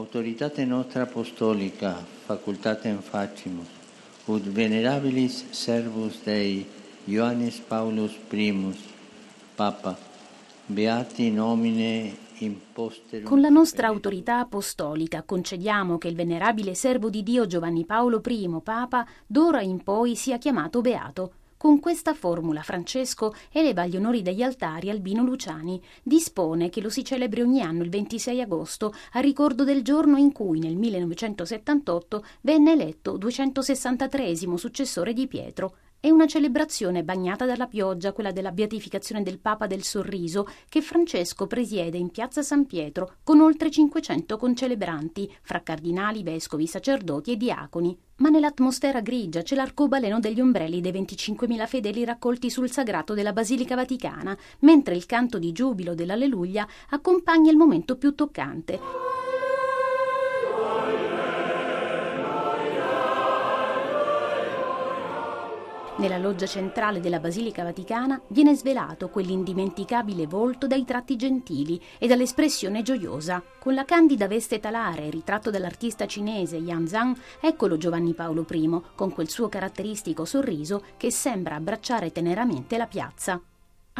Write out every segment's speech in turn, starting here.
autoritate nostra apostolica, facultatem facimus, ut venerabilis servus Dei, Ioannis Paulus I, Papa, beati nomine. Con la nostra autorità apostolica concediamo che il venerabile servo di Dio Giovanni Paolo I, Papa, d'ora in poi sia chiamato beato con questa formula Francesco eleva agli onori degli altari Albino Luciani, dispone che lo si celebri ogni anno il 26 agosto a ricordo del giorno in cui nel 1978 venne eletto 263 successore di Pietro, è una celebrazione bagnata dalla pioggia, quella della beatificazione del Papa del Sorriso, che Francesco presiede in piazza San Pietro con oltre 500 concelebranti, fra cardinali, vescovi, sacerdoti e diaconi. Ma nell'atmosfera grigia c'è l'arcobaleno degli ombrelli dei 25.000 fedeli raccolti sul sagrato della Basilica Vaticana, mentre il canto di giubilo dell'Alleluia accompagna il momento più toccante. Nella loggia centrale della Basilica Vaticana viene svelato quell'indimenticabile volto dai tratti gentili e dall'espressione gioiosa. Con la candida veste talare, ritratto dall'artista cinese Yan Zhang, eccolo Giovanni Paolo I, con quel suo caratteristico sorriso che sembra abbracciare teneramente la piazza.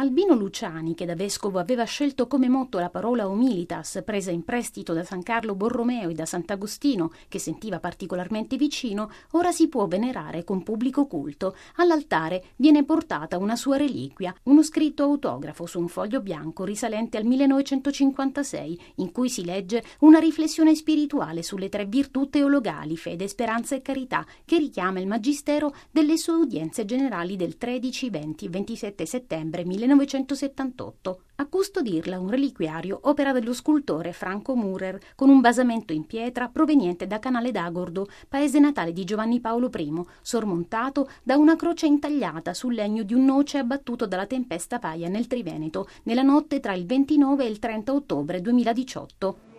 Albino Luciani, che da vescovo aveva scelto come motto la parola humilitas, presa in prestito da San Carlo Borromeo e da Sant'Agostino, che sentiva particolarmente vicino, ora si può venerare con pubblico culto. All'altare viene portata una sua reliquia, uno scritto autografo su un foglio bianco risalente al 1956, in cui si legge una riflessione spirituale sulle tre virtù teologali, fede, speranza e carità, che richiama il magistero delle sue udienze generali del 13, 20 e 27 settembre 1956. 1978. A custodirla un reliquiario opera dello scultore Franco Murer con un basamento in pietra proveniente da Canale d'Agordo, paese natale di Giovanni Paolo I, sormontato da una croce intagliata sul legno di un noce abbattuto dalla tempesta Paia nel Triveneto nella notte tra il 29 e il 30 ottobre 2018.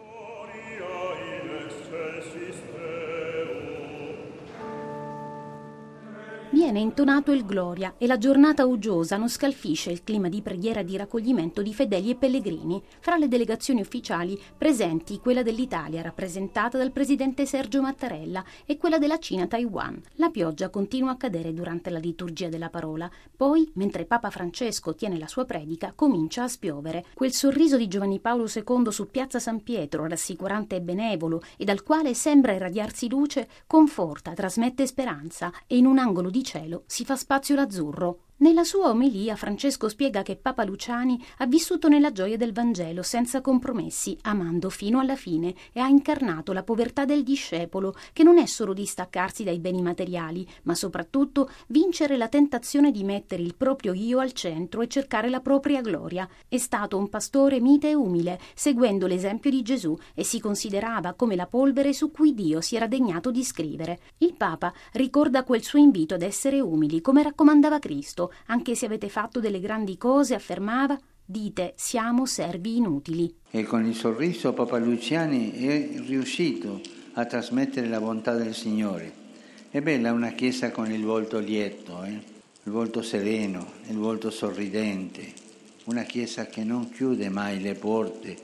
Viene intonato il Gloria e la giornata uggiosa non scalfisce il clima di preghiera e di raccoglimento di fedeli e pellegrini. Fra le delegazioni ufficiali presenti quella dell'Italia, rappresentata dal presidente Sergio Mattarella, e quella della Cina Taiwan. La pioggia continua a cadere durante la liturgia della parola, poi, mentre Papa Francesco tiene la sua predica, comincia a spiovere. Quel sorriso di Giovanni Paolo II su Piazza San Pietro, rassicurante e benevolo, e dal quale sembra irradiarsi luce, conforta, trasmette speranza, e in un angolo di cielo si fa spazio l'azzurro. Nella sua omelia Francesco spiega che Papa Luciani ha vissuto nella gioia del Vangelo senza compromessi, amando fino alla fine e ha incarnato la povertà del discepolo, che non è solo distaccarsi dai beni materiali, ma soprattutto vincere la tentazione di mettere il proprio io al centro e cercare la propria gloria. È stato un pastore mite e umile, seguendo l'esempio di Gesù e si considerava come la polvere su cui Dio si era degnato di scrivere. Il Papa ricorda quel suo invito ad essere umili, come raccomandava Cristo, anche se avete fatto delle grandi cose, affermava, dite siamo servi inutili. E con il sorriso Papa Luciani è riuscito a trasmettere la bontà del Signore. È bella una chiesa con il volto lieto, eh? il volto sereno, il volto sorridente, una chiesa che non chiude mai le porte,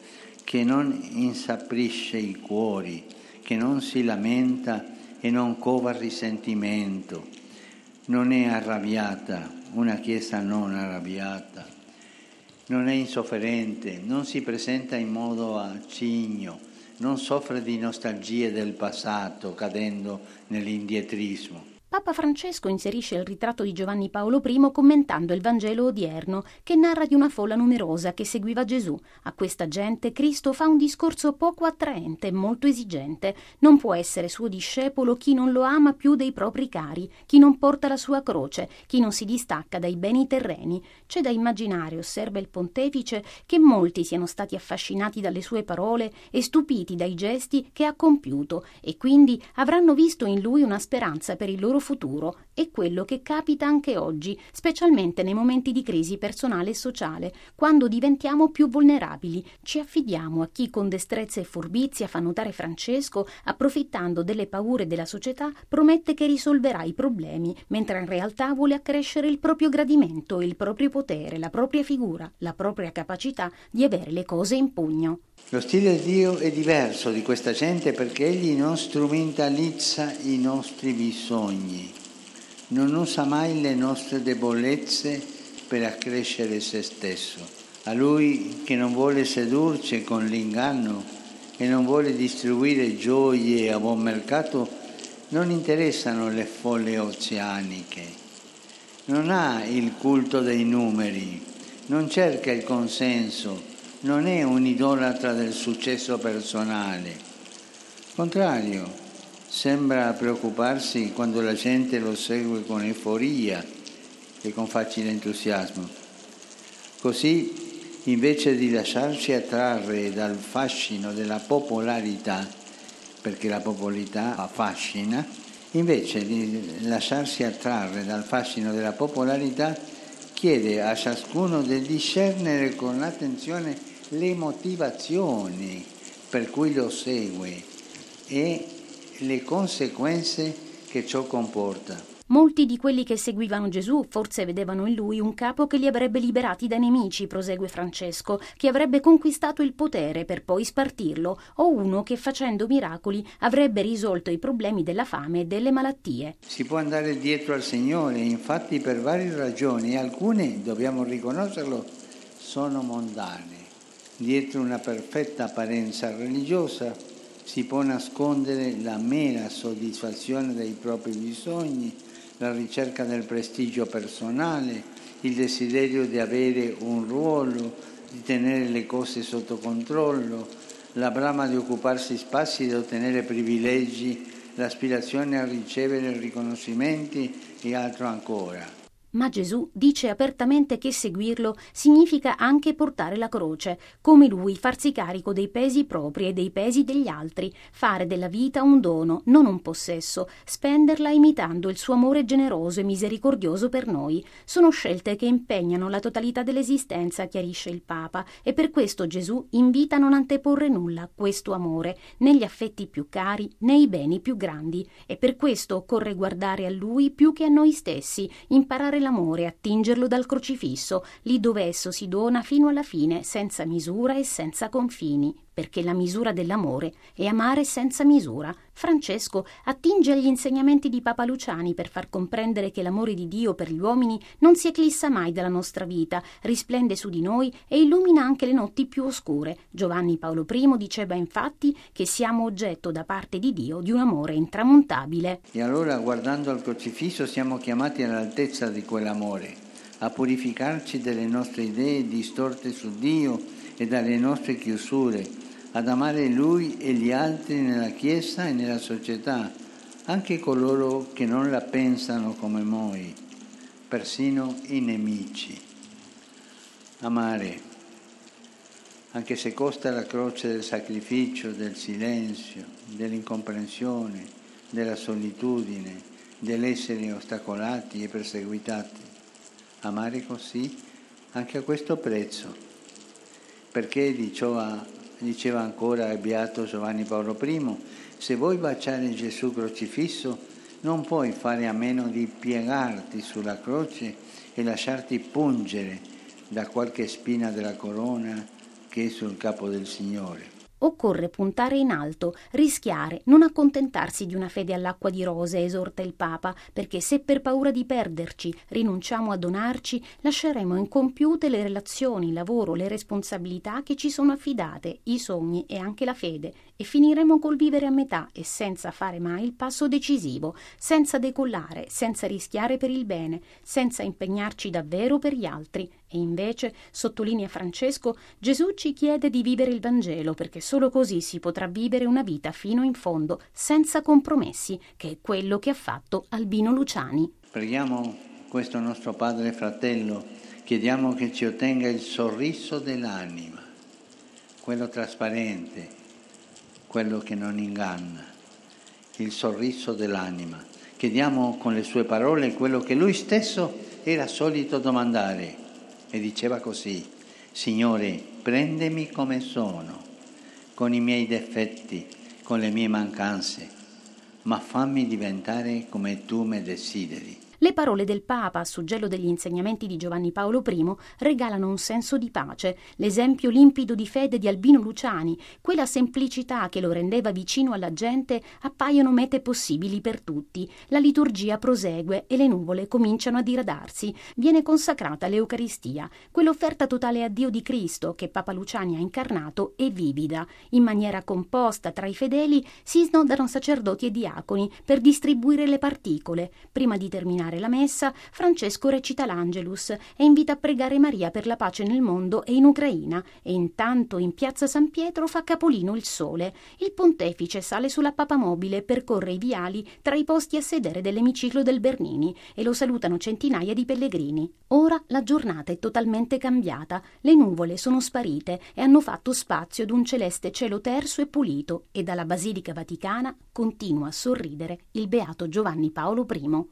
che non insaprisce i cuori, che non si lamenta e non cova risentimento, non è arrabbiata, una Chiesa non arrabbiata, non è insofferente, non si presenta in modo acigno, non soffre di nostalgie del passato cadendo nell'indietrismo. Papa Francesco inserisce il ritratto di Giovanni Paolo I commentando il Vangelo odierno, che narra di una folla numerosa che seguiva Gesù. A questa gente Cristo fa un discorso poco attraente e molto esigente. Non può essere suo discepolo chi non lo ama più dei propri cari, chi non porta la sua croce, chi non si distacca dai beni terreni. C'è da immaginare, osserva il pontefice, che molti siano stati affascinati dalle sue parole e stupiti dai gesti che ha compiuto, e quindi avranno visto in lui una speranza per il loro futuro è quello che capita anche oggi, specialmente nei momenti di crisi personale e sociale, quando diventiamo più vulnerabili, ci affidiamo a chi con destrezza e furbizia, fa notare Francesco, approfittando delle paure della società, promette che risolverà i problemi, mentre in realtà vuole accrescere il proprio gradimento, il proprio potere, la propria figura, la propria capacità di avere le cose in pugno. Lo stile di Dio è diverso di questa gente perché egli non strumentalizza i nostri bisogni, non usa mai le nostre debolezze per accrescere se stesso. A lui che non vuole sedurci con l'inganno e non vuole distribuire gioie a buon mercato, non interessano le folle oceaniche. Non ha il culto dei numeri, non cerca il consenso non è un idolatra del successo personale. Contrario, sembra preoccuparsi quando la gente lo segue con euforia e con facile entusiasmo. Così, invece di lasciarci attrarre dal fascino della popolarità, perché la popolarità affascina, invece di lasciarsi attrarre dal fascino della popolarità, chiede a ciascuno di discernere con attenzione le motivazioni per cui lo segue e le conseguenze che ciò comporta. Molti di quelli che seguivano Gesù forse vedevano in lui un capo che li avrebbe liberati dai nemici, prosegue Francesco, che avrebbe conquistato il potere per poi spartirlo, o uno che facendo miracoli avrebbe risolto i problemi della fame e delle malattie. Si può andare dietro al Signore, infatti per varie ragioni, alcune, dobbiamo riconoscerlo, sono mondane. Dietro una perfetta apparenza religiosa si può nascondere la mera soddisfazione dei propri bisogni, la ricerca del prestigio personale, il desiderio di avere un ruolo, di tenere le cose sotto controllo, la brama di occuparsi spazi e di ottenere privilegi, l'aspirazione a ricevere riconoscimenti e altro ancora. Ma Gesù dice apertamente che seguirlo significa anche portare la croce, come lui farsi carico dei pesi propri e dei pesi degli altri, fare della vita un dono, non un possesso, spenderla imitando il suo amore generoso e misericordioso per noi. Sono scelte che impegnano la totalità dell'esistenza, chiarisce il Papa, e per questo Gesù invita a non anteporre nulla a questo amore, né gli affetti più cari, né i beni più grandi, e per questo occorre guardare a lui più che a noi stessi, imparare amare l'amore, attingerlo dal crocifisso, lì dove esso si dona fino alla fine, senza misura e senza confini, perché la misura dell'amore è amare senza misura. Francesco attinge agli insegnamenti di Papa Luciani per far comprendere che l'amore di Dio per gli uomini non si eclissa mai dalla nostra vita, risplende su di noi e illumina anche le notti più oscure. Giovanni Paolo I diceva infatti che siamo oggetto da parte di Dio di un amore intramontabile. E allora guardando al crocifisso siamo chiamati all'altezza di quell'amore, a purificarci delle nostre idee distorte su Dio e dalle nostre chiusure ad amare Lui e gli altri nella Chiesa e nella società, anche coloro che non la pensano come noi, persino i nemici. Amare, anche se costa la croce del sacrificio, del silenzio, dell'incomprensione, della solitudine, dell'essere ostacolati e perseguitati. Amare così anche a questo prezzo, perché di ciò ha diceva ancora il beato Giovanni Paolo I, se vuoi baciare Gesù crocifisso non puoi fare a meno di piegarti sulla croce e lasciarti pungere da qualche spina della corona che è sul capo del Signore. Occorre puntare in alto, rischiare, non accontentarsi di una fede all'acqua di rose, esorta il Papa, perché se per paura di perderci rinunciamo a donarci, lasceremo incompiute le relazioni, il lavoro, le responsabilità che ci sono affidate, i sogni e anche la fede, e finiremo col vivere a metà e senza fare mai il passo decisivo, senza decollare, senza rischiare per il bene, senza impegnarci davvero per gli altri. E invece, sottolinea Francesco, Gesù ci chiede di vivere il Vangelo perché solo così si potrà vivere una vita fino in fondo, senza compromessi, che è quello che ha fatto Albino Luciani. Preghiamo questo nostro Padre fratello, chiediamo che ci ottenga il sorriso dell'anima, quello trasparente, quello che non inganna, il sorriso dell'anima, Chiediamo con le sue parole quello che lui stesso era solito domandare e diceva così, Signore, prendemi come sono, con i miei difetti, con le mie mancanze, ma fammi diventare come tu mi desideri. Le parole del Papa, a suggello degli insegnamenti di Giovanni Paolo I, regalano un senso di pace, l'esempio limpido di fede di Albino Luciani, quella semplicità che lo rendeva vicino alla gente, appaiono mete possibili per tutti. La liturgia prosegue e le nuvole cominciano a diradarsi. Viene consacrata l'Eucaristia, quell'offerta totale a Dio di Cristo che Papa Luciani ha incarnato è vivida. In maniera composta tra i fedeli si snodano sacerdoti e diaconi per distribuire le particole. Prima di terminare terminare la messa, Francesco recita l'Angelus e invita a pregare Maria per la pace nel mondo e in Ucraina e intanto in piazza San Pietro fa capolino il sole. Il pontefice sale sulla papamobile e percorre i viali tra i posti a sedere dell'emiciclo del Bernini e lo salutano centinaia di pellegrini. Ora la giornata è totalmente cambiata, le nuvole sono sparite e hanno fatto spazio ad un celeste cielo terso e pulito e dalla Basilica Vaticana continua a sorridere il beato Giovanni Paolo I.